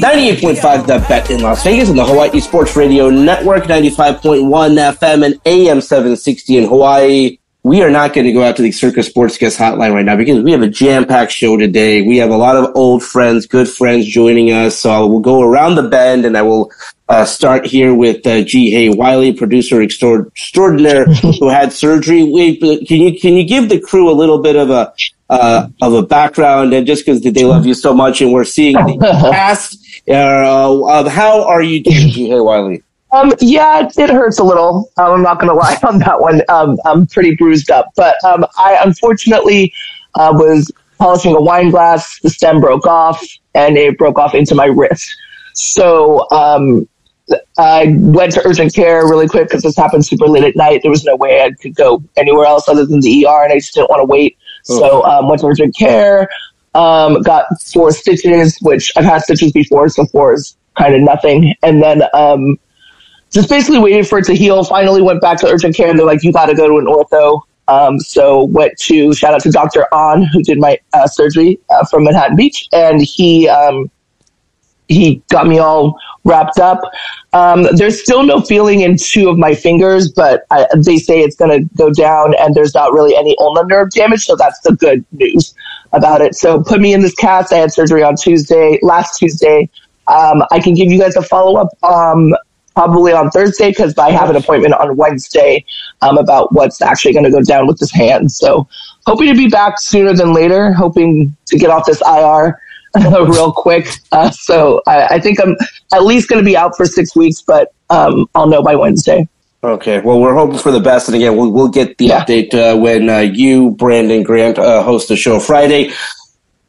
98.5 The Bet in Las Vegas and the Hawaii Sports Radio Network, 95.1 FM and AM 760 in Hawaii we are not going to go out to the Circa Sports Guest Hotline right now because we have a jam-packed show today. We have a lot of old friends, good friends joining us. So we'll go around the bend and I will uh, start here with uh, Ji Hae Wiley, producer extraordinaire who had surgery. Wait, can you can you give the crew a little bit of a uh, of a background and just because they love you so much and we're seeing the past uh, of how are you doing, Ji Wiley? Um, yeah, it, hurts a little. Um, I'm not going to lie on that one. Um, I'm pretty bruised up, but um, I unfortunately uh, was polishing a wine glass. The stem broke off, and it broke off into my wrist. So um, I went to urgent care really quick because this happened super late at night. There was no way I could go anywhere else other than the ER, and I just didn't want to wait. Oh. So um, went to urgent care. Um, got four stitches, which I've had stitches before, so four is kind of nothing. And then um, just basically waited for it to heal. Finally went back to urgent care and they're like, you got to go to an ortho. Um, so went to shout out to Dr. On who did my uh, surgery uh, from Manhattan Beach, and he um, he got me all wrapped up. Um, there's still no feeling in two of my fingers, but I, they say it's going to go down, and there's not really any ulnar nerve damage, so that's the good news about it. So put me in this cast. I had surgery on Tuesday, last Tuesday. Um, I can give you guys a follow up um, probably on Thursday because I have an appointment on Wednesday um, about what's actually going to go down with this hand. So hoping to be back sooner than later, hoping to get off this IR real quick. Uh, so I, I, think I'm at least going to be out for six weeks, but um, I'll know by Wednesday. Okay, well, we're hoping for the best, and again, we'll we'll get the yeah. update uh, when uh, you, Brandon Grant, uh, host the show Friday.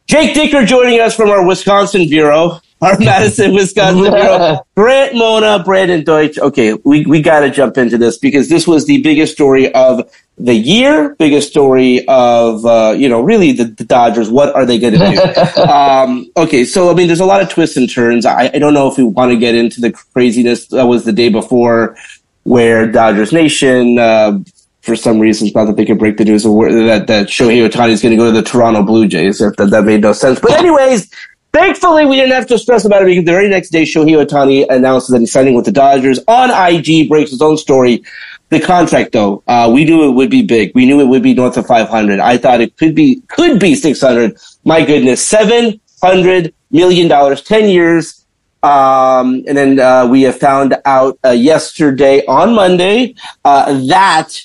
Jake Dicker joining us from our Wisconsin bureau our Madison, Wisconsin bureau. Grant Mona, Brandon Deutsch. Okay, we, we got to jump into this because this was the biggest story of the year, biggest story of, uh, you know, really the, the, Dodgers. What are they going to do? um, okay, so, I mean, there's a lot of twists and turns. I, I don't know if we want to get into the craziness that was the day before where Dodgers Nation, uh, for some reason, thought that they could break the news that, that Shohei Ohtani is going to go to the Toronto Blue Jays. If that, that made no sense. But anyways, Thankfully, we didn't have to stress about it because the very next day, Shohei Ohtani announces that he's signing with the Dodgers. On IG, breaks his own story. The contract, though, uh, we knew it would be big. We knew it would be north of 500. I thought it could be could be 600. My goodness, 700 million dollars, 10 years. Um, and then uh, we have found out uh, yesterday on Monday uh, that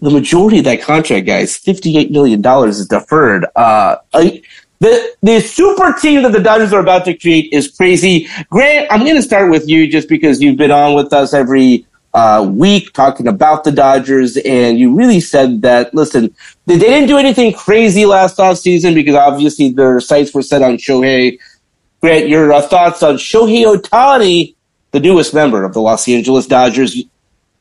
the majority of that contract, guys, $58 million is deferred. Uh, the the super team that the Dodgers are about to create is crazy. Grant, I'm going to start with you just because you've been on with us every uh, week talking about the Dodgers, and you really said that. Listen, they didn't do anything crazy last off season because obviously their sights were set on Shohei. Grant, your uh, thoughts on Shohei Ohtani, the newest member of the Los Angeles Dodgers?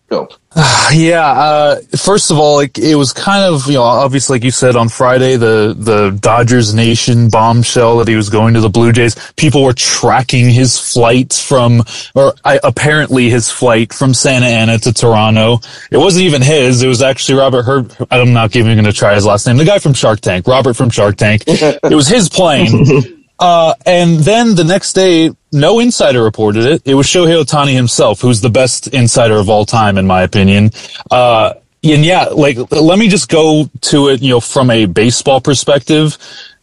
Go. Yeah. Uh, first of all, like it was kind of you know obviously like you said on Friday the the Dodgers Nation bombshell that he was going to the Blue Jays. People were tracking his flight from or I, apparently his flight from Santa Ana to Toronto. It wasn't even his. It was actually Robert Herb. I'm not even going to try his last name. The guy from Shark Tank, Robert from Shark Tank. it was his plane. Uh, and then the next day, no insider reported it. It was Shohei Ohtani himself, who's the best insider of all time, in my opinion. Uh, and yeah, like, let me just go to it, you know, from a baseball perspective.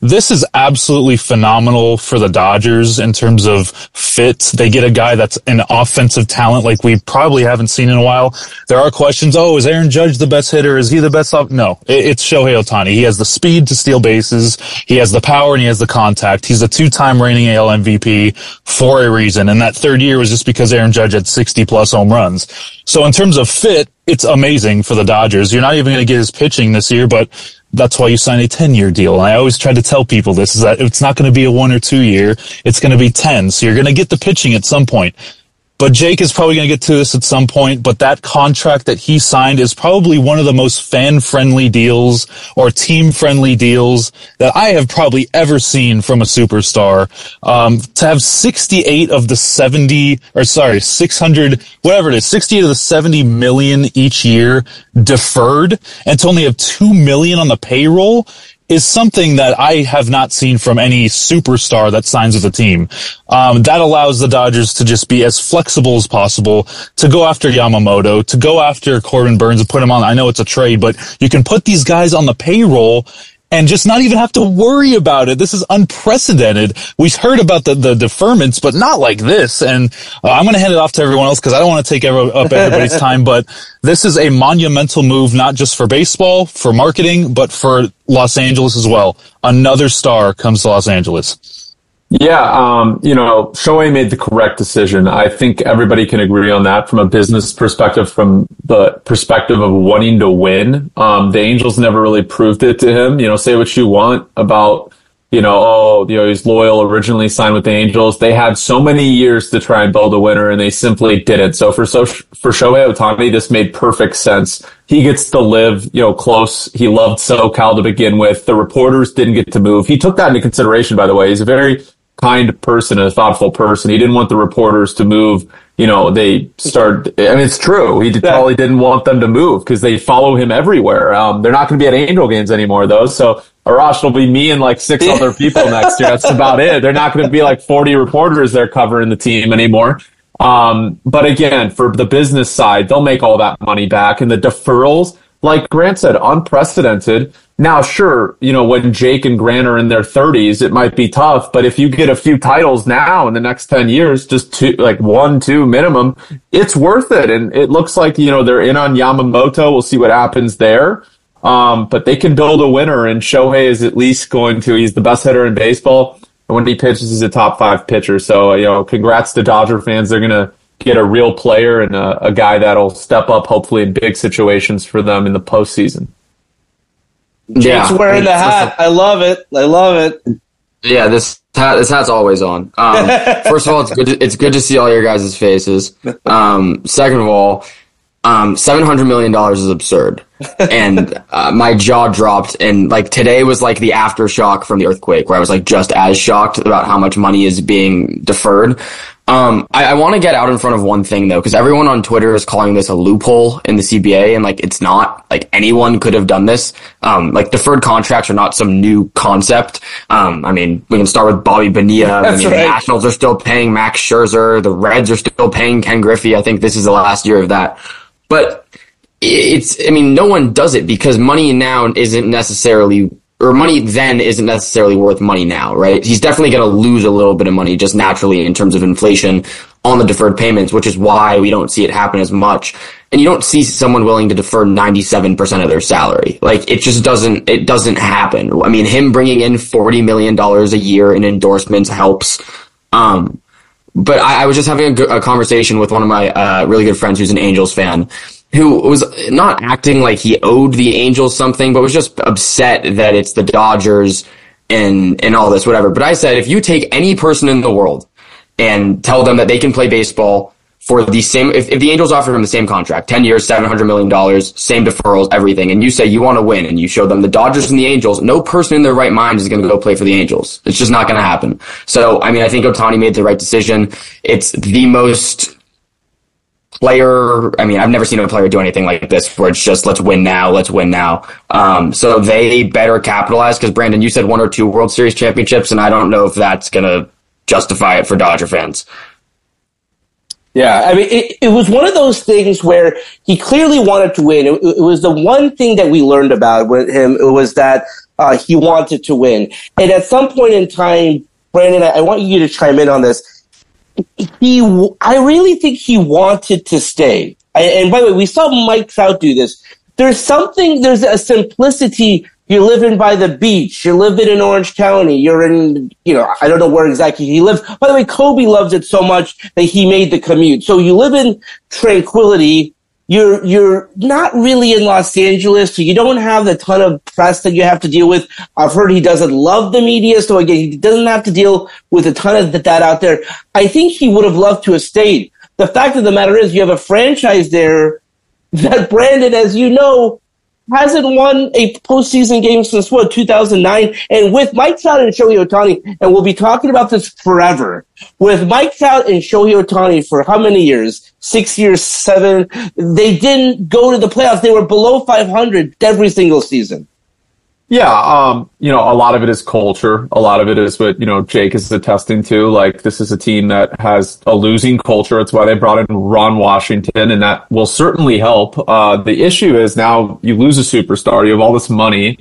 This is absolutely phenomenal for the Dodgers in terms of fit. They get a guy that's an offensive talent like we probably haven't seen in a while. There are questions. Oh, is Aaron Judge the best hitter? Is he the best? Off? No, it's Shohei Ohtani. He has the speed to steal bases. He has the power and he has the contact. He's a two-time reigning AL MVP for a reason. And that third year was just because Aaron Judge had 60 plus home runs. So in terms of fit, it's amazing for the Dodgers. You're not even going to get his pitching this year, but that's why you sign a 10 year deal. And I always try to tell people this is that it's not going to be a one or two year. It's going to be 10. So you're going to get the pitching at some point. But Jake is probably going to get to this at some point. But that contract that he signed is probably one of the most fan friendly deals or team friendly deals that I have probably ever seen from a superstar. Um, to have 68 of the 70 or sorry, 600, whatever it is, 68 of the 70 million each year deferred and to only have 2 million on the payroll is something that I have not seen from any superstar that signs with a team. Um, that allows the Dodgers to just be as flexible as possible to go after Yamamoto, to go after Corbin Burnes and put him on. I know it's a trade, but you can put these guys on the payroll and just not even have to worry about it. This is unprecedented. We've heard about the, the deferments, but not like this. And uh, I'm going to hand it off to everyone else because I don't want to take every, up everybody's time, but this is a monumental move, not just for baseball, for marketing, but for Los Angeles as well. Another star comes to Los Angeles. Yeah, um, you know, Shohei made the correct decision. I think everybody can agree on that from a business perspective, from the perspective of wanting to win. Um, the Angels never really proved it to him. You know, say what you want about, you know, oh, you know, he's loyal, originally signed with the Angels. They had so many years to try and build a winner and they simply didn't. So for, so, for Shohei Ohtani, this made perfect sense. He gets to live, you know, close. He loved SoCal to begin with. The reporters didn't get to move. He took that into consideration, by the way. He's a very kind person, a thoughtful person. He didn't want the reporters to move. You know, they start. I mean, it's true. He probably didn't want them to move because they follow him everywhere. Um, they're not going to be at Angel games anymore, though. So Arash will be me and like six other people next year. That's about it. They're not going to be like 40 reporters there covering the team anymore. Um, but again, for the business side, they'll make all that money back and the deferrals, like Grant said, unprecedented. Now, sure, you know, when Jake and Grant are in their 30s, it might be tough, but if you get a few titles now in the next 10 years, just two, like one, two minimum, it's worth it. And it looks like, you know, they're in on Yamamoto. We'll see what happens there. Um, but they can build a winner, and Shohei is at least going to, he's the best hitter in baseball. And when he pitches, he's a top five pitcher. So, you know, congrats to Dodger fans. They're going to get a real player and a, a guy that'll step up, hopefully, in big situations for them in the postseason. Jake's yeah, wearing the hat. I love it. I love it. Yeah, this hat, this hat's always on. Um, first of all, it's good. To, it's good to see all your guys' faces. Um, second of all, um, seven hundred million dollars is absurd, and uh, my jaw dropped. And like today was like the aftershock from the earthquake, where I was like just as shocked about how much money is being deferred. Um, I, I want to get out in front of one thing though, because everyone on Twitter is calling this a loophole in the CBA, and like it's not. Like anyone could have done this. Um, like deferred contracts are not some new concept. Um, I mean, we can start with Bobby Bonilla. I mean, right. the Nationals are still paying Max Scherzer. The Reds are still paying Ken Griffey. I think this is the last year of that. But it's. I mean, no one does it because money now isn't necessarily or money then isn't necessarily worth money now, right? He's definitely going to lose a little bit of money just naturally in terms of inflation on the deferred payments, which is why we don't see it happen as much. And you don't see someone willing to defer 97% of their salary. Like it just doesn't, it doesn't happen. I mean, him bringing in $40 million a year in endorsements helps. Um, but I, I was just having a, a, conversation with one of my uh, really good friends who's an Angels fan, who was not acting like he owed the Angels something, but was just upset that it's the Dodgers and and all this, whatever. But I said, if you take any person in the world and tell them that they can play baseball for the same, if, if the Angels offer him the same contract, 10 years, $700 million, same deferrals, everything, and you say you want to win and you show them the Dodgers and the Angels, no person in their right mind is going to go play for the Angels. It's just not going to happen. So, I mean, I think Ohtani made the right decision. It's the most player. I mean, I've never seen a player do anything like this where it's just let's win now, let's win now. Um, so they better capitalize because Brandon, you said one or two World Series championships, and I don't know if that's gonna justify it for Dodger fans. Yeah, I mean, it, it was one of those things where he clearly wanted to win. It, it was the one thing that we learned about with him. It was that uh, he wanted to win. And at some point in time, Brandon, I, I want you to chime in on this. He, I really think he wanted to stay. And by the way, we saw Mike Trout do this. There's something, there's a simplicity. You're living by the beach. You're living in Orange County. You're in, you know, I don't know where exactly he lives. By the way, Kobe loves it so much that he made the commute. So you live in tranquility you're you're not really in Los Angeles, so you don't have the ton of press that you have to deal with. I've heard he doesn't love the media, so again, he doesn't have to deal with a ton of that out there. I think he would have loved to have stayed. The fact of the matter is, you have a franchise there that Brandon, as you know, hasn't won a postseason game since what 2009. And with Mike Trout and Shohei Ohtani, and we'll be talking about this forever. With Mike Trout and Shohei Ohtani for how many years? Six years, seven. They didn't go to the playoffs. They were below 500 every single season. Yeah, um, you know, a lot of it is culture. A lot of it is what, you know, Jake is attesting to. Like, this is a team that has a losing culture. It's why they brought in Ron Washington, and that will certainly help. Uh, the issue is now you lose a superstar, you have all this money.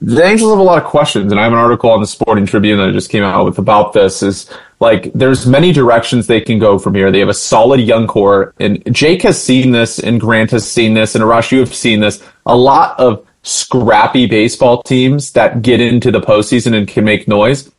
The Angels have a lot of questions, and I have an article on the Sporting Tribune that I just came out with about this. Is like there's many directions they can go from here. They have a solid young core, and Jake has seen this, and Grant has seen this, and Arash, you have seen this. A lot of scrappy baseball teams that get into the postseason and can make noise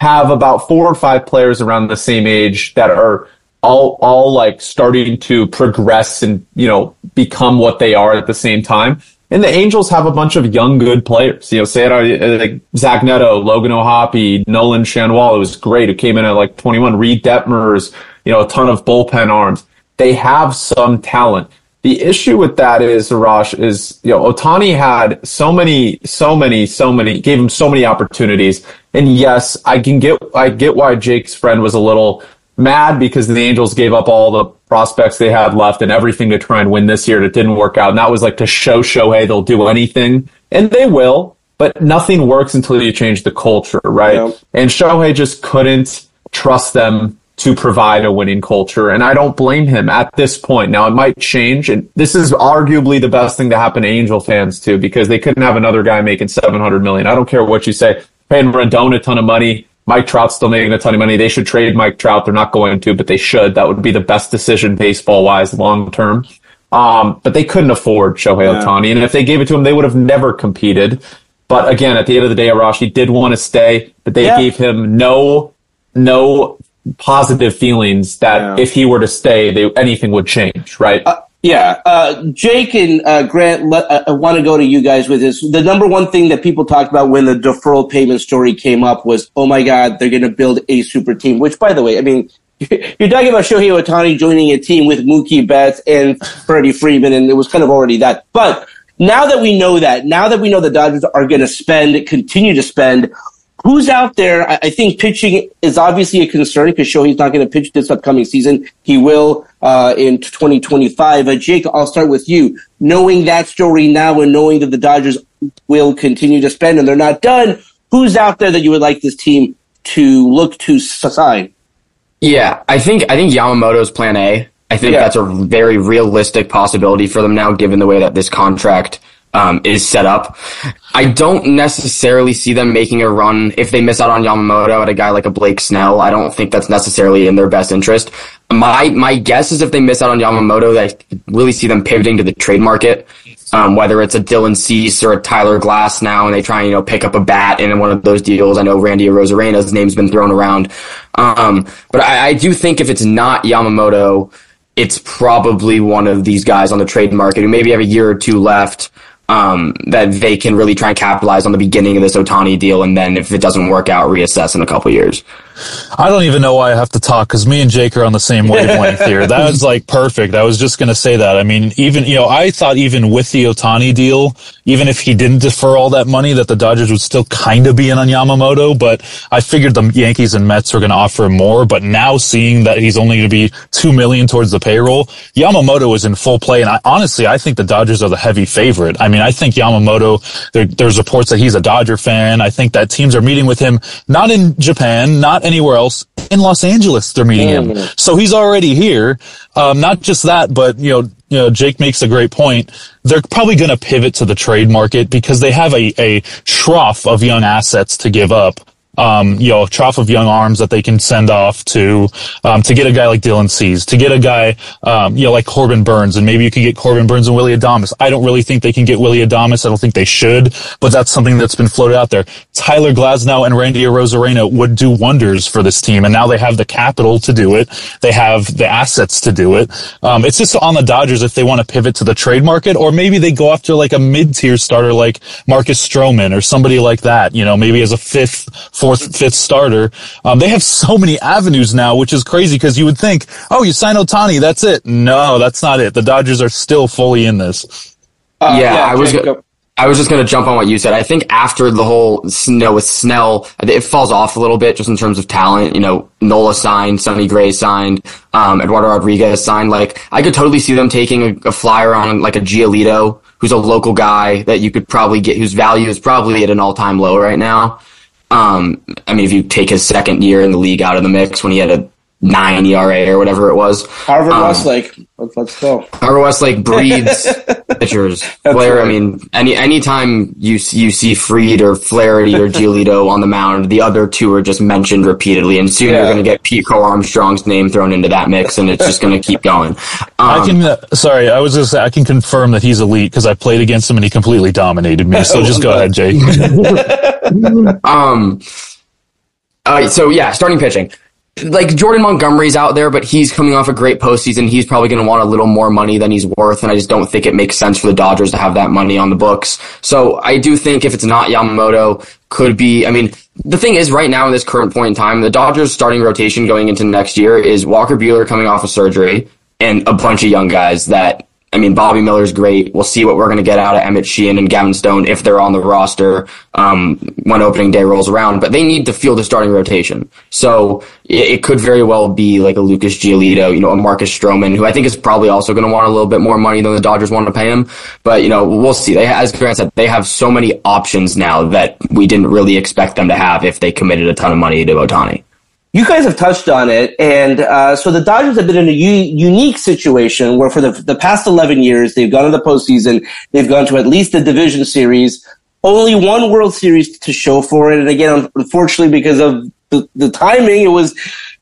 have about four or five players around the same age that are all all like starting to progress and you know become what they are at the same time. And the Angels have a bunch of young, good players. You know, say it like Zach Neto, Logan O'Hoppe, Nolan Schanuel. It was great. Who came in at like 21. Reid Detmers, you know, a ton of bullpen arms. They have some talent. The issue with that is, Arash, is, you know, Ohtani had so many, so many, so many, gave him so many opportunities. And yes, I can get, I get why Jake's friend was a little mad because the Angels gave up all the prospects they had left and everything to try and win this year. And it didn't work out. And that was like to show Shohei they'll do anything. And they will, but nothing works until you change the culture, right? Yeah. And Shohei just couldn't trust them to provide a winning culture. And I don't blame him at this point. Now it might change. And this is arguably the best thing to happen to Angel fans too, because they couldn't have another guy making 700 million. I don't care what you say. Paying Rendon a ton of money. Mike Trout's still making a ton of money. They should trade Mike Trout. They're not going to, but they should. That would be the best decision baseball wise long term. Um, but they couldn't afford Shohei yeah. Ohtani. And if they gave it to him, they would have never competed. But again, at the end of the day, Arashi did want to stay, but they yeah. gave him no, no positive feelings that yeah. if he were to stay, they, anything would change, right? Uh, yeah, uh, Jake and uh, Grant, uh, I want to go to you guys with this. The number one thing that people talked about when the deferral payment story came up was, oh my God, they're going to build a super team. Which, by the way, I mean, you're talking about Shohei Ohtani joining a team with Mookie Betts and Freddie Freeman, and it was kind of already that. But now that we know that, now that we know the Dodgers are going to spend, continue to spend who's out there? I, I, think pitching is obviously a concern because Shohei's not going to pitch this upcoming season. He will uh, in 2025. Uh, Jake, I'll start with you. Knowing that story now and knowing that the Dodgers will continue to spend and they're not done, who's out there that you would like this team to look to sign? Yeah, I think I think Yamamoto's plan A. I think yeah. that's a very realistic possibility for them now, given the way that this contract um, is set up. I don't necessarily see them making a run if they miss out on Yamamoto at a guy like a Blake Snell. I don't think that's necessarily in their best interest. My my guess is if they miss out on Yamamoto, that I really see them pivoting to the trade market. Um, whether it's a Dylan Cease or a Tyler Glasnow, and they try and you know pick up a bat in one of those deals. I know Randy Arozarena's name's been thrown around, um, but I, I do think if it's not Yamamoto, it's probably one of these guys on the trade market who maybe have a year or two left um, that they can really try and capitalize on the beginning of this Ohtani deal, and then if it doesn't work out, reassess in a couple years. I don't even know why I have to talk because me and Jake are on the same wavelength here. That was like perfect. I was just going to say that. I mean, even, you know, I thought even with the Ohtani deal, even if he didn't defer all that money, that the Dodgers would still kind of be in on Yamamoto, but I figured the Yankees and Mets were going to offer more. But now seeing that he's only going to be two million towards the payroll, Yamamoto is in full play. And I, honestly, I think the Dodgers are the heavy favorite. I mean, I think Yamamoto, there, there's reports that he's a Dodger fan. I think that teams are meeting with him, not in Japan, not anywhere else in Los Angeles. They're meeting him. Mm. So he's already here. Um, not just that, but you know, you know, Jake makes a great point. They're probably going to pivot to the trade market because they have a, a trough of young assets to give up um, you know, a trough of young arms that they can send off to, um, to get a guy like Dylan Cease, to get a guy, um, you know, like Corbin Burnes, and maybe you could get Corbin Burnes and Willy Adames. I don't really think they can get Willy Adames. I don't think they should, but that's something that's been floated out there. Tyler Glasnow and Randy Arozarena would do wonders for this team, and now they have the capital to do it. They have the assets to do it. Um, it's just on the Dodgers if they want to pivot to the trade market, or maybe they go after like a mid-tier starter like Marcus Stroman or somebody like that, you know, maybe as a fifth, fourth fourth, fifth starter. Um, they have so many avenues now, which is crazy because you would think, oh, you sign Ohtani, that's it. No, that's not it. The Dodgers are still fully in this. Uh, yeah, yeah, I was. Go- I was just going to jump on what you said. I think after the whole, you know, with Snell, it falls off a little bit just in terms of talent. You know, Nola signed, Sonny Gray signed, um, Eduardo Rodriguez signed. Like, I could totally see them taking a, a flyer on like a Giolito, who's a local guy that you could probably get, whose value is probably at an all-time low right now. Um, I mean, if you take his second year in the league out of the mix when he had a nine ERA or whatever it was. Harvard um, Westlake. Let's, let's go. Harvard Westlake breeds pitchers. Flair, right. I mean, any anytime you you see Fried or Flaherty or Giolito on the mound, the other two are just mentioned repeatedly, and soon yeah. you're going to get Pete Crow Armstrong's name thrown into that mix, and it's just going to keep going. Um, I can. Uh, sorry, I was just. I can confirm that he's elite because I played against him and he completely dominated me. So just go ahead, Jake. um. Uh, so yeah, starting pitching like Jordan Montgomery's out there, but he's coming off a great postseason. He's probably going to want a little more money than he's worth, and I just don't think it makes sense for the Dodgers to have that money on the books. So I do think if it's not Yamamoto, could be. I mean, the thing is, right now in this current point in time, the Dodgers' starting rotation going into next year is Walker Buehler coming off of surgery and a bunch of young guys that I mean, Bobby Miller's great. We'll see what we're going to get out of Emmett Sheehan and Gavin Stone if they're on the roster um, when opening day rolls around. But they need to field a starting rotation. So it, it, could very well be like a Lucas Giolito, you know, a Marcus Stroman, who I think is probably also going to want a little bit more money than the Dodgers want to pay him. But, you know, we'll see. They, as Grant said, they have so many options now that we didn't really expect them to have if they committed a ton of money to Ohtani you guys have touched on it, and uh, so the Dodgers have been in a u- unique situation where for the, the past 11 years, they've gone to the postseason, they've gone to at least the division series, only one World Series to show for it. And again, unfortunately, because of the, the timing, it was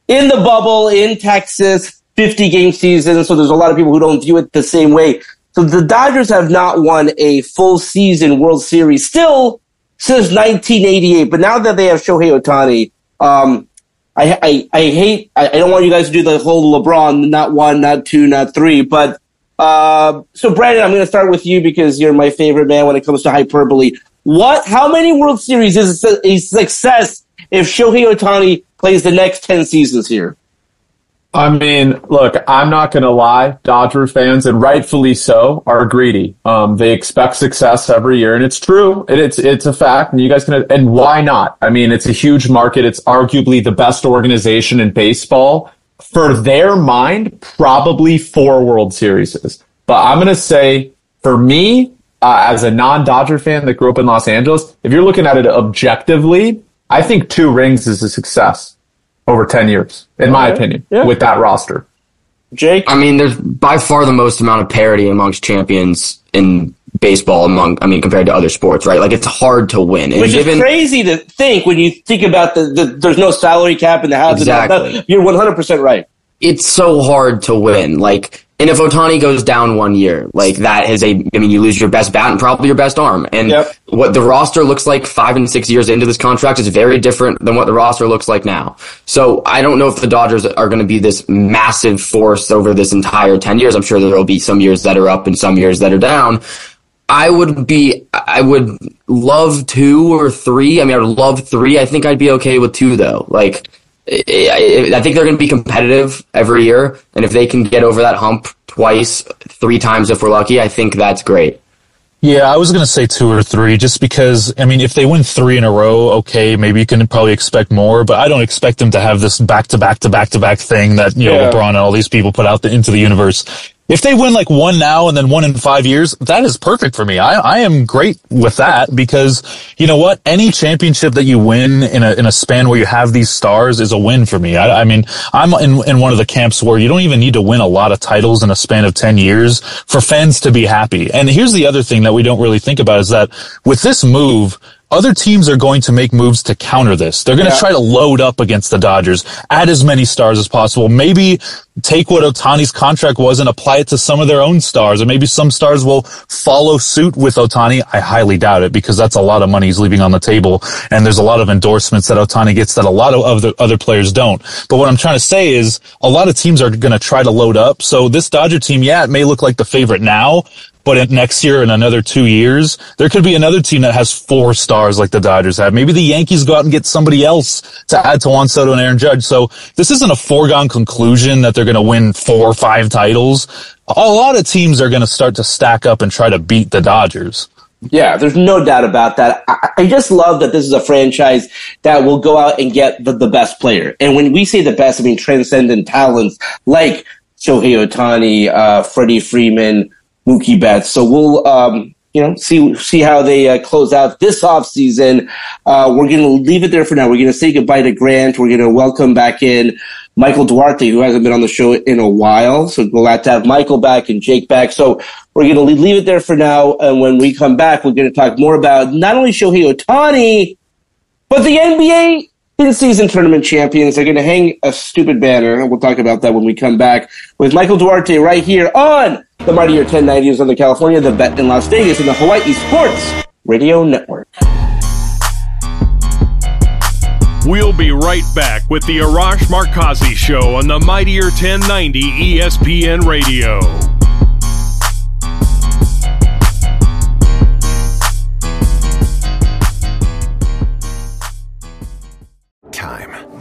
in the bubble in Texas, 50 game season. So there's a lot of people who don't view it the same way. So the Dodgers have not won a full season World Series still since 1988. But now that they have Shohei Ohtani, um, I, I, I hate, I, I, don't want you guys to do the whole LeBron, not one, not two, not three, but, uh, so Brandon, I'm going to start with you because you're my favorite man when it comes to hyperbole. What, how many World Series is a success if Shohei Ohtani plays the next 10 seasons here? I mean, look, I'm not going to lie. Dodger fans, and rightfully so, are greedy. Um, they expect success every year, and it's true. It, it's it's a fact, and you guys can. And why not? I mean, it's a huge market. It's arguably the best organization in baseball. For their mind, probably four World Series. But I'm going to say, for me, uh, as a non-Dodger fan that grew up in Los Angeles, if you're looking at it objectively, I think two rings is a success over 10 years, in my opinion, yeah. with that roster. Jake? I mean, there's by far the most amount of parity amongst champions in baseball among, I mean, compared to other sports, right? Like it's hard to win. And Which given, is crazy to think when you think about the, the there's no salary cap in the house. Exactly. You're 100% right. It's so hard to win. Like, and if Ohtani goes down one year, like that is a, I mean, you lose your best bat and probably your best arm. And yep. what the roster looks like five and six years into this contract is very different than what the roster looks like now. So I don't know if the Dodgers are going to be this massive force over this entire 10 years. I'm sure there will be some years that are up and some years that are down. I would be, I would love two or three. I mean, I would love three. I think I'd be okay with two though. Like, I think they're going to be competitive every year, and if they can get over that hump twice, three times if we're lucky, I think that's great. Yeah, I was going to say two or three, just because I mean, if they win three in a row, okay, maybe you can probably expect more, but I don't expect them to have this back to back to back to back thing that you know yeah. LeBron and all these people put out the, into the universe. If they win like one now and then one in five years, that is perfect for me. I, I am great with that because you know what? Any championship that you win in a, in a span where you have these stars is a win for me. I, I mean, I'm in, in one of the camps where you don't even need to win a lot of titles in a span of 10 years for fans to be happy. And here's the other thing that we don't really think about is that with this move, other teams are going to make moves to counter this. They're going to yeah. try to load up against the Dodgers, add as many stars as possible. Maybe take what Ohtani's contract was and apply it to some of their own stars, or maybe some stars will follow suit with Ohtani. I highly doubt it because that's a lot of money he's leaving on the table, and there's a lot of endorsements that Ohtani gets that a lot of other other players don't. But what I'm trying to say is, a lot of teams are going to try to load up. So this Dodger team, yeah, it may look like the favorite now, but next year in another two years, there could be another team that has four stars like the Dodgers have. Maybe the Yankees go out and get somebody else to add to Juan Soto and Aaron Judge. So this isn't a foregone conclusion that they're going to win four or five titles. A lot of teams are going to start to stack up and try to beat the Dodgers. Yeah, there's no doubt about that. I, I, just love that this is a franchise that will go out and get the, the best player. And when we say the best, I mean transcendent talents like Shohei Ohtani, uh, Freddie Freeman, Mookie Betts. So we'll, um, you know, see see how they uh, close out this offseason. Uh, we're going to leave it there for now. We're going to say goodbye to Grant. We're going to welcome back in Michael Duarte, who hasn't been on the show in a while. So glad to have Michael back and Jake back. So we're going to leave it there for now. And when we come back, we're going to talk more about not only Shohei Ohtani, but the NBA in-season tournament champions. They're going to hang a stupid banner, and we'll talk about that when we come back with Michael Duarte right here on the Mightier 1090 of Southern California, the Bet in Las Vegas, and the Hawaii Sports Radio Network. We'll be right back with the Arash Markazi Show on the Mightier 1090 ESPN Radio.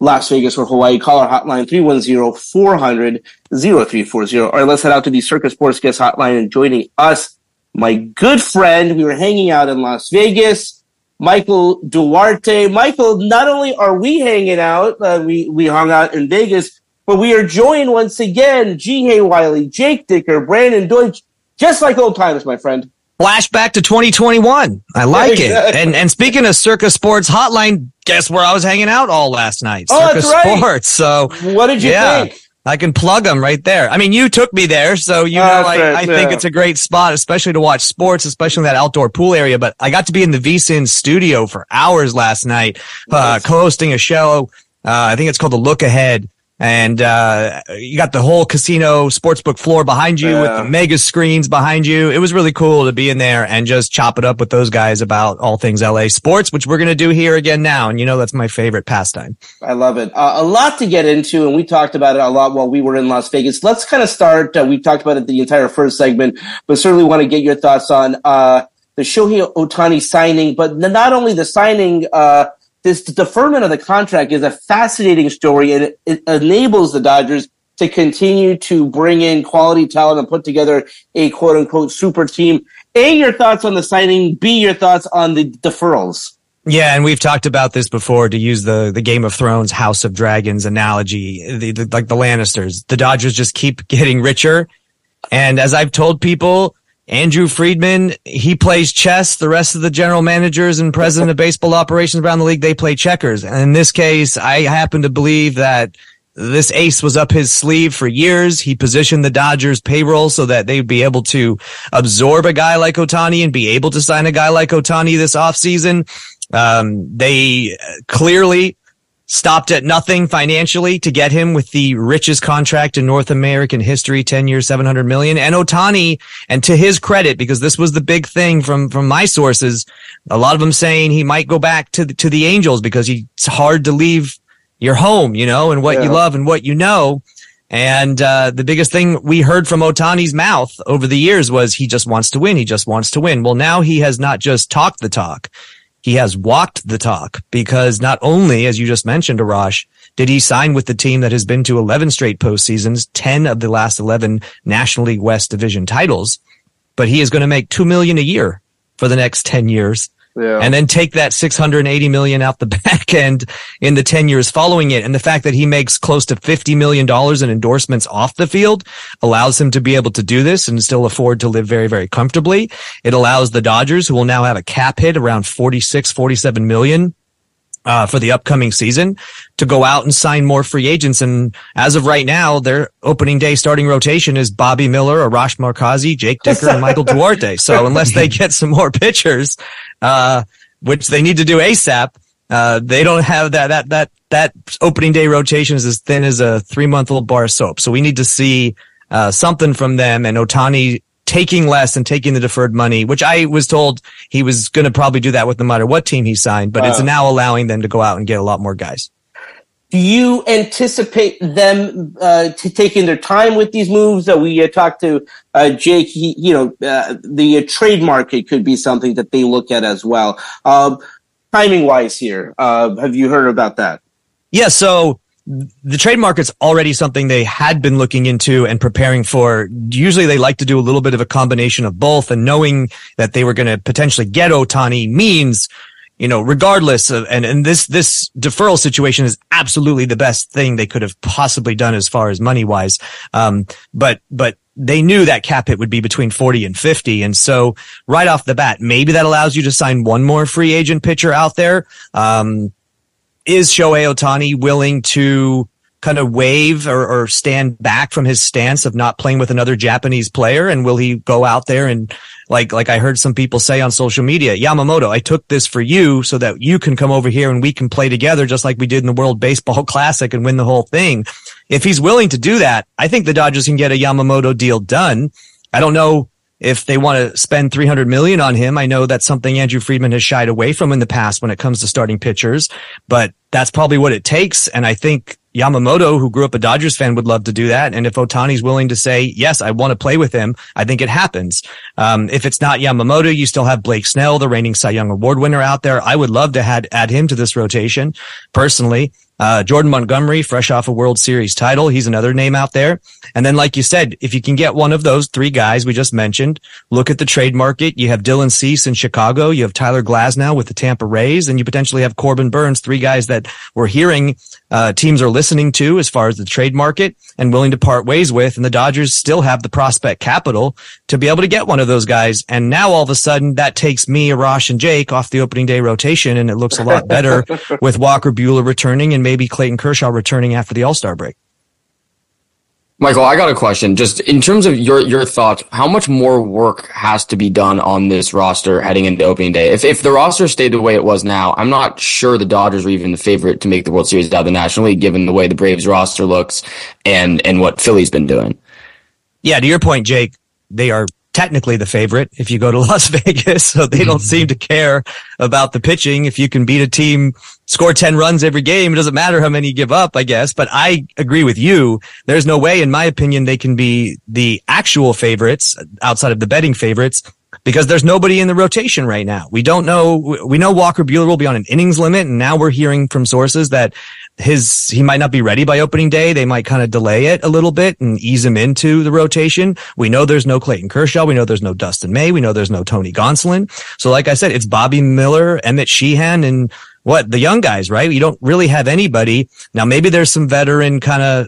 Las Vegas or Hawaii, call our hotline 310-400-0340. All right, let's head out to the Circa Sports Guest Hotline and joining us, my good friend. We were hanging out in Las Vegas, Michael Duarte. Michael, not only are we hanging out, uh, we, we hung out in Vegas, but we are joined once again, Ji Hae Wiley, Jake Dicker, Brandon Deutsch, just like old times, my friend. Flashback to 2021. I like it. And and speaking of Circa Sports Hotline, guess where I was hanging out all last night? Oh, Circa that's right. Sports. So what did you yeah, think? I can plug them right there. I mean, you took me there, so you oh, know I, right, I yeah. think it's a great spot, especially to watch sports, especially in that outdoor pool area. But I got to be in the VSIN studio for hours last night, uh, nice. uh, co-hosting a show. Uh, I think it's called The Look Ahead and uh, you got the whole casino sportsbook floor behind you yeah. with the mega screens behind you. It was really cool to be in there and just chop it up with those guys about all things LA sports, which we're going to do here again now. And you know, that's my favorite pastime. I love it. Uh, a lot to get into, and we talked about it a lot while we were in Las Vegas. Let's kind of start. Uh, we talked about it the entire first segment, but certainly want to get your thoughts on uh, the Shohei Ohtani signing, but not only the signing, uh, this deferment of the contract is a fascinating story and it, it enables the Dodgers to continue to bring in quality talent and put together a quote unquote super team. A, your thoughts on the signing. B, your thoughts on the deferrals. Yeah, and we've talked about this before to use the the Game of Thrones House of Dragons analogy, the, the, like the Lannisters. The Dodgers just keep getting richer. And as I've told people, Andrew Friedman, he plays chess. The rest of the general managers and president of baseball operations around the league, they play checkers. And in this case, I happen to believe that this ace was up his sleeve for years. He positioned the Dodgers payroll so that they'd be able to absorb a guy like Ohtani and be able to sign a guy like Ohtani this offseason. Um, they clearly stopped at nothing financially to get him with the richest contract in North American history, 10 years, 700 million. And Ohtani, and to his credit, because this was the big thing from, from my sources, a lot of them saying he might go back to the, to the Angels because he, it's hard to leave your home, you know, and what yeah. you love and what you know. And uh, the biggest thing we heard from Ohtani's mouth over the years was he just wants to win. He just wants to win. Well, now he has not just talked the talk he has walked the talk because not only, as you just mentioned, Arash, did he sign with the team that has been to 11 straight postseasons, 10 of the last 11 National League West division titles, but he is going to make 2 million a year for the next 10 years yeah. and then take that 680 million out the back end in the 10 years following it. And the fact that he makes close to 50 million dollars in endorsements off the field allows him to be able to do this and still afford to live very, very comfortably. It allows the Dodgers, who will now have a cap hit around 46, 47 million uh, for the upcoming season to go out and sign more free agents. And as of right now, their opening day starting rotation is Bobby Miller, Arash Markazi, Jake Dicker, and Michael Duarte. So unless they get some more pitchers, uh, which they need to do ASAP, uh, they don't have that, that, that, that opening day rotation is as thin as a three month old bar of soap. So we need to see, uh, something from them and Ohtani taking less and taking the deferred money, which I was told he was going to probably do that with no matter what team he signed, but wow. it's now allowing them to go out and get a lot more guys. Do you anticipate them uh, taking their time with these moves? That we uh, talked to uh, Jake. He, you know, uh, the uh, trade market could be something that they look at as well. Um, timing wise, here, uh, have you heard about that? Yeah. So the trade market's already something they had been looking into and preparing for. Usually they like to do a little bit of a combination of both and knowing that they were going to potentially get Ohtani means, you know, regardless of, and, and this, this deferral situation is absolutely the best thing they could have possibly done as far as money wise. Um, but, but they knew that cap hit would be between 40 and 50. And so right off the bat, maybe that allows you to sign one more free agent pitcher out there. Um, is Shohei Ohtani willing to kind of wave or, or, stand back from his stance of not playing with another Japanese player? And will he go out there and like, like I heard some people say on social media, Yamamoto, I took this for you so that you can come over here and we can play together just like we did in the World Baseball Classic and win the whole thing. If he's willing to do that, I think the Dodgers can get a Yamamoto deal done. I don't know if they want to spend 300 million on him. I know that's something Andrew Friedman has shied away from in the past when it comes to starting pitchers, but that's probably what it takes. And I think Yamamoto, who grew up a Dodgers fan, would love to do that. And if Ohtani's willing to say, yes, I want to play with him, I think it happens. Um, if it's not Yamamoto, you still have Blake Snell, the reigning Cy Young Award winner out there. I would love to add, add him to this rotation personally. Uh, Jordan Montgomery, fresh off a World Series title. He's another name out there. And then, like you said, if you can get one of those three guys we just mentioned, look at the trade market. You have Dylan Cease in Chicago. You have Tyler Glasnow with the Tampa Rays, and you potentially have Corbin Burnes, three guys that we're hearing uh, teams are listening to as far as the trade market and willing to part ways with. And the Dodgers still have the prospect capital to be able to get one of those guys. And now all of a sudden that takes me, Arash, and Jake off the opening day rotation, and it looks a lot better with Walker Buehler returning and maybe Clayton Kershaw returning after the All Star break. Michael, I got a question. Just in terms of your your thoughts, how much more work has to be done on this roster heading into opening day? If if the roster stayed the way it was now, I'm not sure the Dodgers are even the favorite to make the World Series out of the National League, given the way the Braves roster looks and and what Philly's been doing. Yeah, to your point, Jake, they are technically the favorite if you go to Las Vegas. So they don't mm-hmm. seem to care about the pitching. If you can beat a team, score 10 runs every game, it doesn't matter how many you give up, I guess. But I agree with you. There's no way, in my opinion, they can be the actual favorites outside of the betting favorites because there's nobody in the rotation right now. We don't know. We know Walker Buehler will be on an innings limit. And now we're hearing from sources that his, he might not be ready by opening day. They might kind of delay it a little bit and ease him into the rotation. We know there's no Clayton Kershaw. We know there's no Dustin May. We know there's no Tony Gonsolin. So like I said, it's Bobby Miller, Emmett Sheehan, and what the young guys, right? You don't really have anybody. Now maybe there's some veteran kind of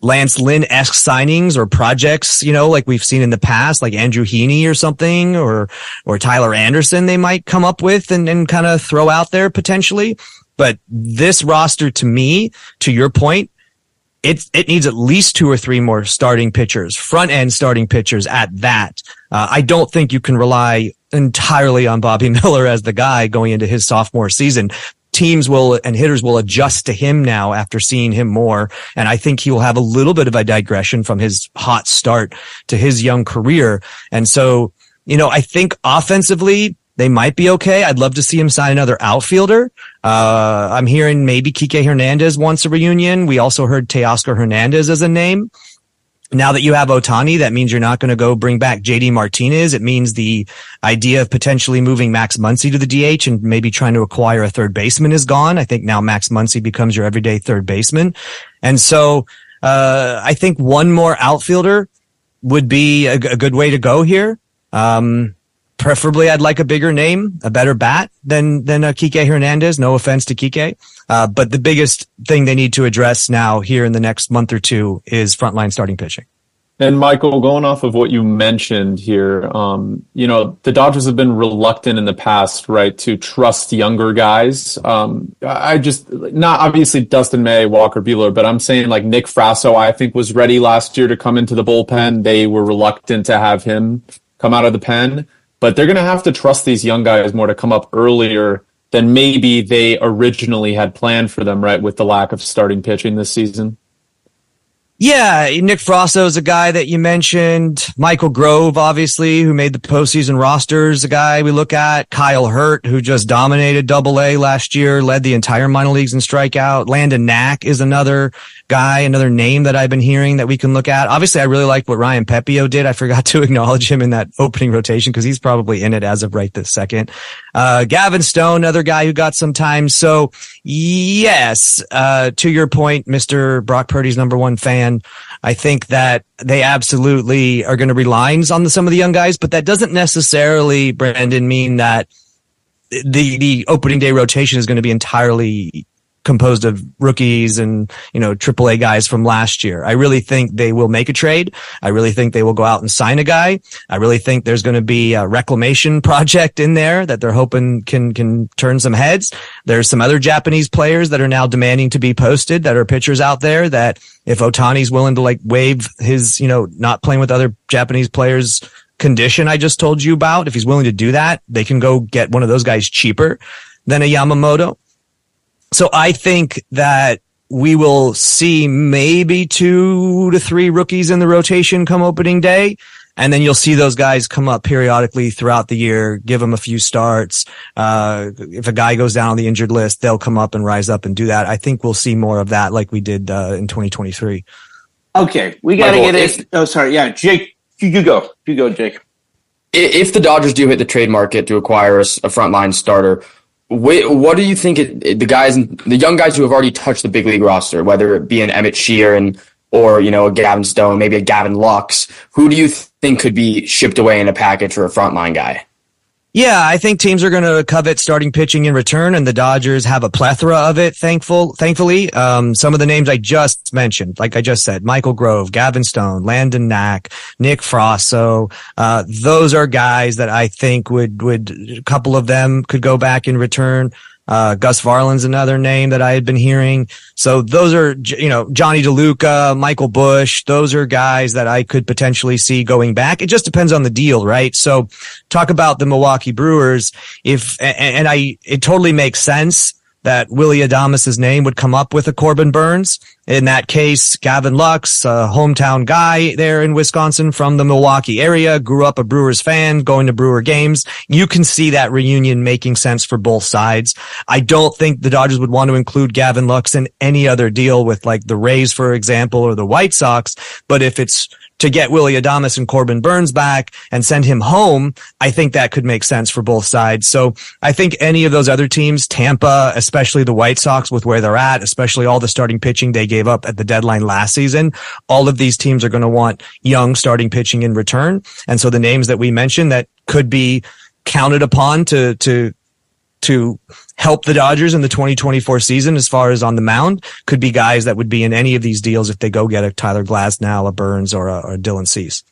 Lance Lynn esque signings or projects, you know, like we've seen in the past, like Andrew Heaney or something, or or Tyler Anderson, they might come up with and, and kind of throw out there potentially. But this roster, to me, to your point, it it needs at least two or three more starting pitchers, front end starting pitchers at that. Uh, I don't think you can rely entirely on Bobby Miller as the guy going into his sophomore season. Teams will and hitters will adjust to him now after seeing him more. And I think he will have a little bit of a digression from his hot start to his young career. And so, you know, I think offensively, they might be okay. I'd love to see him sign another outfielder. Uh, I'm hearing maybe Kike Hernandez wants a reunion. We also heard Teoscar Hernandez as a name. Now that you have Ohtani, that means you're not going to go bring back JD Martinez. It means the idea of potentially moving Max Muncy to the DH and maybe trying to acquire a third baseman is gone. I think now Max Muncy becomes your everyday third baseman. And so, uh, I think one more outfielder would be a, a good way to go here. Um, Preferably, I'd like a bigger name, a better bat than than a Kike Hernandez. No offense to Kike, uh, but the biggest thing they need to address now here in the next month or two is frontline starting pitching. And Michael, going off of what you mentioned here, um, you know, the Dodgers have been reluctant in the past, right, to trust younger guys. Um, I just, not obviously Dustin May, Walker Buehler, but I'm saying like Nick Frasso, I think was ready last year to come into the bullpen. They were reluctant to have him come out of the pen but they're going to have to trust these young guys more to come up earlier than maybe they originally had planned for them, right? With the lack of starting pitching this season. Yeah, Nick Frasso is a guy that you mentioned. Michael Grove, obviously, who made the postseason rosters, a guy we look at. Kyle Hurt, who just dominated Double A last year, led the entire minor leagues in strikeout. Landon Knack is another guy, another name that I've been hearing that we can look at. Obviously, I really like what Ryan Pepiot did. I forgot to acknowledge him in that opening rotation because he's probably in it as of right this second. Uh, Gavin Stone, another guy who got some time. So yes, uh, to your point, Mr. Brock Purdy's number one fan. I think that they absolutely are going to rely on the, some of the young guys, but that doesn't necessarily, Brandon, mean that the the opening day rotation is going to be entirely composed of rookies and, you know, AAA guys from last year. I really think they will make a trade. I really think they will go out and sign a guy. I really think there's going to be a reclamation project in there that they're hoping can, can turn some heads. There's some other Japanese players that are now demanding to be posted that are pitchers out there that if Ohtani's willing to like waive his, you know, not playing with other Japanese players condition I just told you about, if he's willing to do that, they can go get one of those guys cheaper than a Yamamoto. So I think that we will see maybe two to three rookies in the rotation come opening day. And then you'll see those guys come up periodically throughout the year, give them a few starts. Uh, if a guy goes down on the injured list, they'll come up and rise up and do that. I think we'll see more of that like we did uh, in 2023. Okay, we got to get it. Oh, sorry. Yeah, Jake, you, you go. You go, Jake. If the Dodgers do hit the trade market to acquire a, a frontline starter, what do you think it, the guys, the young guys who have already touched the big league roster, whether it be an Emmett Sheehan or you know a Gavin Stone, maybe a Gavin Lux, who do you think could be shipped away in a package for a frontline guy? Yeah, I think teams are going to covet starting pitching in return, and the Dodgers have a plethora of it. Thankful, thankfully, um, some of the names I just mentioned, like I just said, Michael Grove, Gavin Stone, Landon Knack, Nick Frasso, uh, those are guys that I think would would a couple of them could go back in return. Uh, Gus Varland's another name that I had been hearing. So those are, you know, Jonny DeLuca, Michael Busch. Those are guys that I could potentially see going back. It just depends on the deal, right? So talk about the Milwaukee Brewers. If, and I, it totally makes sense that Willy Adames' name would come up with a Corbin Burnes. In that case, Gavin Lux, a hometown guy there in Wisconsin from the Milwaukee area, grew up a Brewers fan, going to Brewer games. You can see that reunion making sense for both sides. I don't think the Dodgers would want to include Gavin Lux in any other deal with like the Rays, for example, or the White Sox. But if it's to get Willy Adames and Corbin Burnes back and send him home, I think that could make sense for both sides. So I think any of those other teams, Tampa, especially the White Sox with where they're at, especially all the starting pitching they gave up at the deadline last season, all of these teams are going to want young starting pitching in return. And so the names that we mentioned that could be counted upon to, to to help the Dodgers in the 2024 season as far as on the mound could be guys that would be in any of these deals if they go get a Tyler Glasnow, a Burnes, or a, or a Dylan Cease.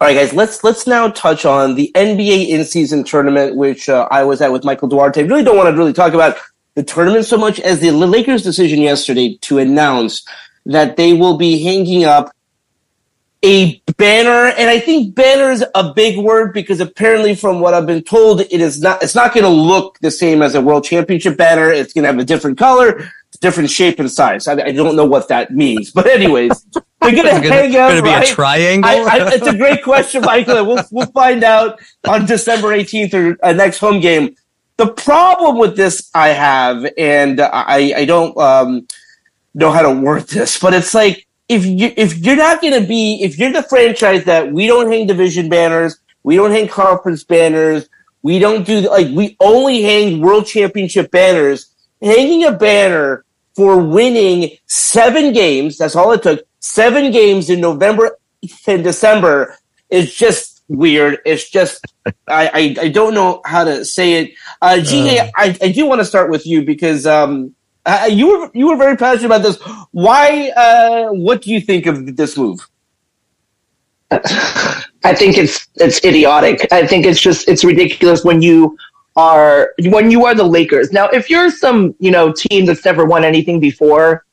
All right, guys, let's let's now touch on the NBA in-season tournament, which uh, I was at with Michael Duarte. I really don't want to really talk about the tournament so much as the Lakers' decision yesterday to announce that they will be hanging up a banner, and I think banner is a big word because apparently, from what I've been told, it is not. It's not going to look the same as a world championship banner. It's going to have a different color, different shape and size. I, I don't know what that means, but anyways, they're going to hang up. Going to be a triangle. I, I, it's a great question, Michael. We'll we'll find out on December 18th or uh, next home game. The problem with this I have, and I I don't um, know how to word this, but it's like if you if you're not going to be if you're the franchise that we don't hang division banners, we don't hang conference banners, we don't do like we only hang world championship banners. Hanging a banner for winning seven games, that's all it took, seven games in November and December is just weird. It's just I, I, I don't know how to say it. Uh, GA, uh. I, I do want to start with you because um, uh, you were you were very passionate about this. Why? Uh, what do you think of this move? I think it's it's idiotic. I think it's just it's ridiculous when you are when you are the Lakers. Now, if you're some you know team that's never won anything before,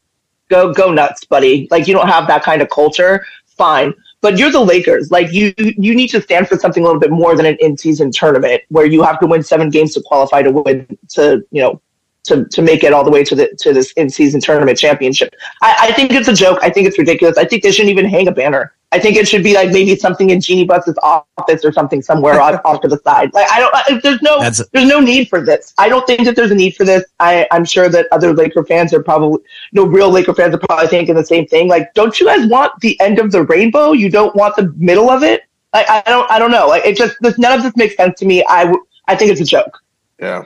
go go nuts, buddy. Like you don't have that kind of culture. Fine, but you're the Lakers. Like you you need to stand for something a little bit more than an in season tournament where you have to win seven games to qualify to win to you know to, to make it all the way to the to this in season tournament championship. I, I think it's a joke. I think it's ridiculous. I think they shouldn't even hang a banner. I think it should be like maybe something in Jeanie Buss's office or something somewhere off, off to the side. Like I don't. There's no. That's there's no need for this. I don't think that there's a need for this. I I'm sure that other Laker fans are probably no real Laker fans are probably thinking the same thing. Like, don't you guys want the end of the rainbow? You don't want the middle of it. Like I don't. I don't know. Like it just. This, none of this makes sense to me. I I think it's a joke. Yeah.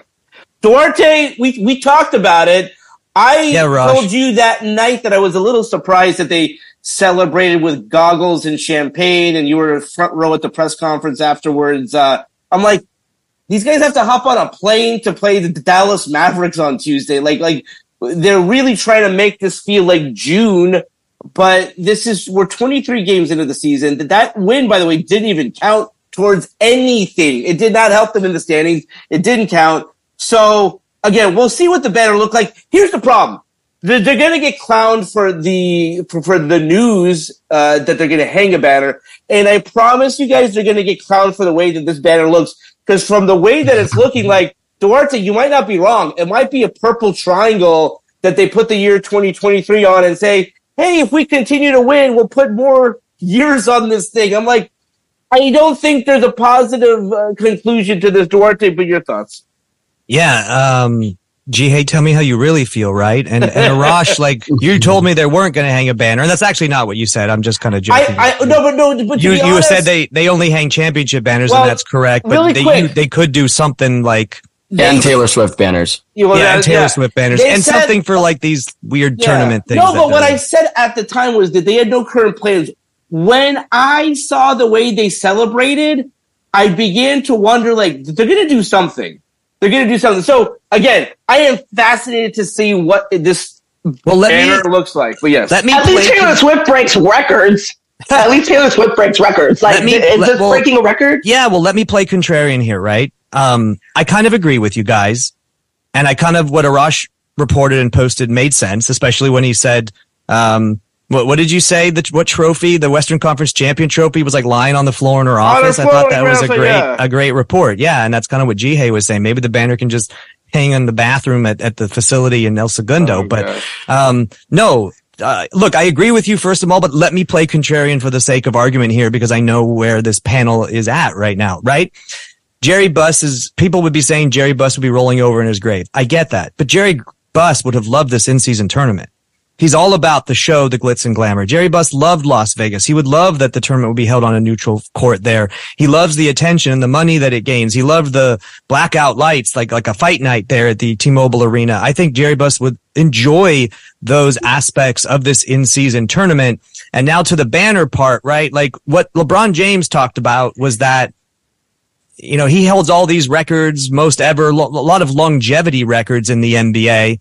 Duarte, we we talked about it. I yeah, told you that night that I was a little surprised that they celebrated with goggles and champagne, and you were in front row at the press conference afterwards. Uh, I'm like, these guys have to hop on a plane to play the Dallas Mavericks on Tuesday. Like, like they're really trying to make this feel like June, but this is we're 23 games into the season. That win, by the way, didn't even count towards anything. It did not help them in the standings. It didn't count. So again, we'll see what the banner look like. Here's the problem. They're, they're going to get clowned for the, for, for the news, uh, that they're going to hang a banner. And I promise you guys, they're going to get clowned for the way that this banner looks. Cause from the way that it's looking like, Duarte, you might not be wrong. It might be a purple triangle that they put the year 2023 on and say, Hey, if we continue to win, we'll put more years on this thing. I'm like, I don't think there's a positive uh, conclusion to this, Duarte, but your thoughts. Yeah. Um, Ji Hae, tell me how you really feel, right? And, and Arash, like you told me they weren't going to hang a banner, and that's actually not what you said. I'm just kind of joking. I, I, no, but no, but you, you honest, said they, they only hang championship banners, Well, and that's correct. But really they quick. you, they could do something like and Taylor Swift banners. You know, yeah, and Taylor yeah. Swift banners, They and said- something for like these weird Yeah. tournament things. No, but what I said at the time was that they had no current plans. When I saw the way they celebrated, I began to wonder, like, they're going to do something. They're going to do something. So again, I am fascinated to see what this well, let banner me looks like. But yes, let me At least play- Taylor Swift breaks records. At least Taylor Swift breaks records. Like, Let me- is let- this well- breaking a record? Yeah, well, let me play contrarian here, right? Um, I kind of agree with you guys, and I kind of what Arash reported and posted made sense, especially when he said, um, what, what did you say? The what trophy? The Western Conference champion trophy was like lying on the floor in her office. I thought that was a great yeah. a great report. Yeah, and that's kind of what Ji Hae was saying. Maybe the banner can just hang in the bathroom at, at the facility in El Segundo. Oh, but um, no, uh, look, I agree with you first of all, but let me play contrarian for the sake of argument here because I know where this panel is at right now, right? Jerry Buss is, people would be saying Jerry Buss would be rolling over in his grave. I get that, but Jerry Buss would have loved this in-season tournament. He's all about the show, the glitz and glamour. Jerry Buss loved Las Vegas. He would love that the tournament would be held on a neutral court there. He loves the attention and the money that it gains. He loved the blackout lights, like, like a fight night there at the T-Mobile Arena. I think Jerry Buss would enjoy those aspects of this in-season tournament. And now to the banner part, right? Like what LeBron James talked about was that you know, he holds all these records, most ever, a lot of longevity records in the NBA,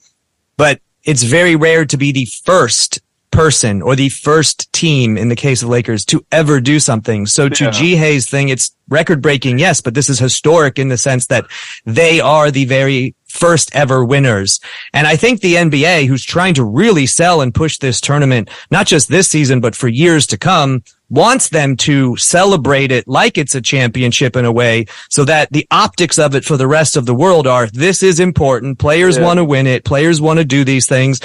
but it's very rare to be the first person or the first team in the case of Lakers to ever do something. So to Yeah. Ji Hae's thing, it's record breaking. Yes, but this is historic in the sense that they are the very first ever winners. And I think the NBA, who's trying to really sell and push this tournament, not just this season, but for years to come, wants them to celebrate it like it's a championship in a way so that the optics of it for the rest of the world are this is important. Players yeah. want to win it. Players want to do these things.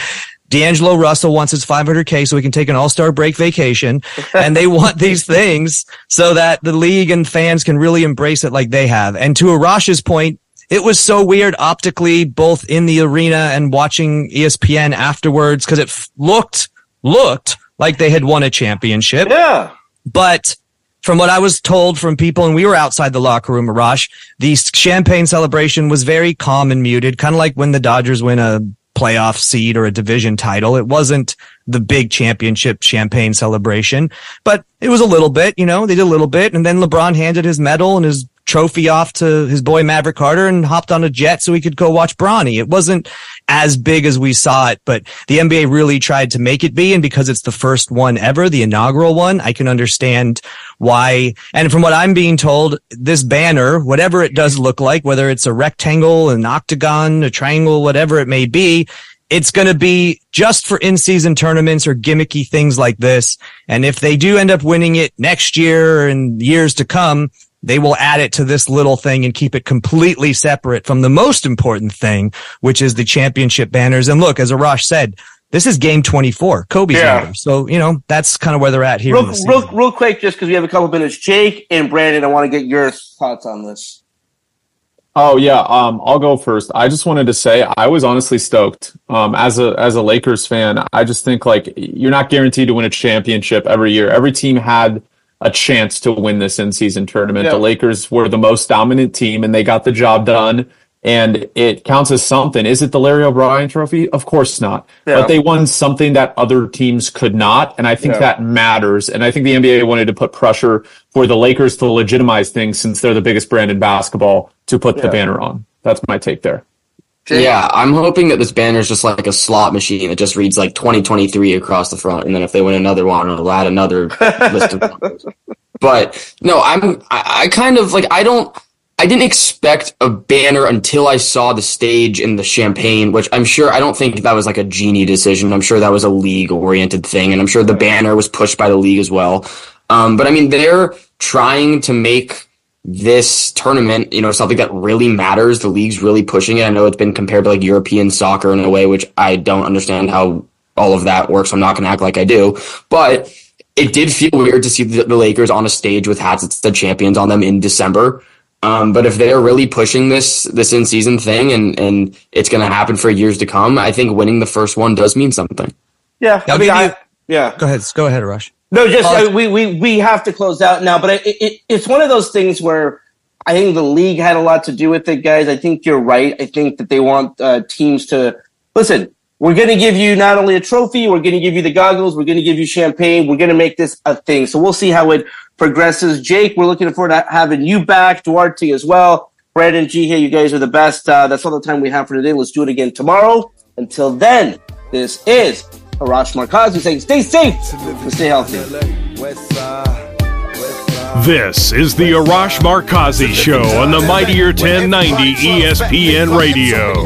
D'Angelo Russell wants his 500k so he can take an all-star break vacation. and they want these things so that the league and fans can really embrace it like they have. And to Arash's point, it was so weird optically, both in the arena and watching ESPN afterwards, because it f- looked, looked like they had won a championship. Yeah. But from what I was told from people, and we were outside the locker room, Arash, the champagne celebration was very calm and muted, kind of like when the Dodgers win a playoff seed or a division title. It wasn't the big championship champagne celebration, but it was a little bit, you know, they did a little bit. And then LeBron handed his medal and his trophy off to his boy Maverick Carter and hopped on a jet so he could go watch Bronny. It wasn't as big as we saw it, but the NBA really tried to make it be. And because it's the first one ever, the inaugural one, I can understand why. And from what I'm being told, this banner, whatever it does look like, whether it's a rectangle, an octagon, a triangle, whatever it may be, it's going to be just for in-season tournaments or gimmicky things like this. And if they do end up winning it next year and years to come, they will add it to this little thing and keep it completely separate from the most important thing, which is the championship banners. And look, as Arash said, this is game 24, Kobe's yeah. number. So, you know, that's kind of where they're at here. Real, real, real quick, just because we have a couple minutes. Jake and Brandon, I want to get your thoughts on this. Oh yeah, um, I'll go first. I just wanted to say I was honestly stoked. Um, as a as a Lakers fan, I just think like you're not guaranteed to win a championship every year. Every team had a chance to win this in season tournament. Yeah. The Lakers were the most dominant team and they got the job done. And it counts as something. Is it the Larry O'Brien trophy? Of course not. Yeah. But they won something that other teams could not. And I think yeah. that matters. And I think the NBA wanted to put pressure for the Lakers to legitimize things since they're the biggest brand in basketball to put the banner on. That's my take there. Yeah, I'm hoping that this banner is just like a slot machine that just reads like 2023 across the front, and then if they win another one, it'll add another list of numbers. But no, I'm I, I kind of like I don't I didn't expect a banner until I saw the stage in the champagne, which I'm sure I don't think that was like a Jeanie decision. I'm sure that was a league oriented thing, and I'm sure the banner was pushed by the league as well. Um, but I mean, they're trying to make this tournament, you know, something that really matters. The league's really pushing it. I know it's been compared to like European soccer in a way, which I don't understand how all of that works. I'm not going to act like I do, but it did feel weird to see the, the Lakers on a stage with hats that said champions on them in December. Um, but if they're really pushing this this in season thing and and it's going to happen for years to come, I think winning the first one does mean something. Yeah, I mean, I, yeah. Go ahead, go ahead, Rush. No, just uh, we, we we have to close out now. But it, it, it's one of those things where I think the league had a lot to do with it, guys. I think you're right. I think that they want uh, teams to listen. We're going to give you not only a trophy, we're going to give you the goggles, we're going to give you champagne, we're going to make this a thing. So we'll see how it progresses. Jake, we're looking forward to having you back. Duarte as well. Brandon Ji Hae, you guys are the best. Uh, that's all the time we have for today. Let's do it again tomorrow. Until then, this is Arash Markazi saying stay safe and stay healthy. This is the Arash Markazi Show on the Mighty 1090 ESPN Radio.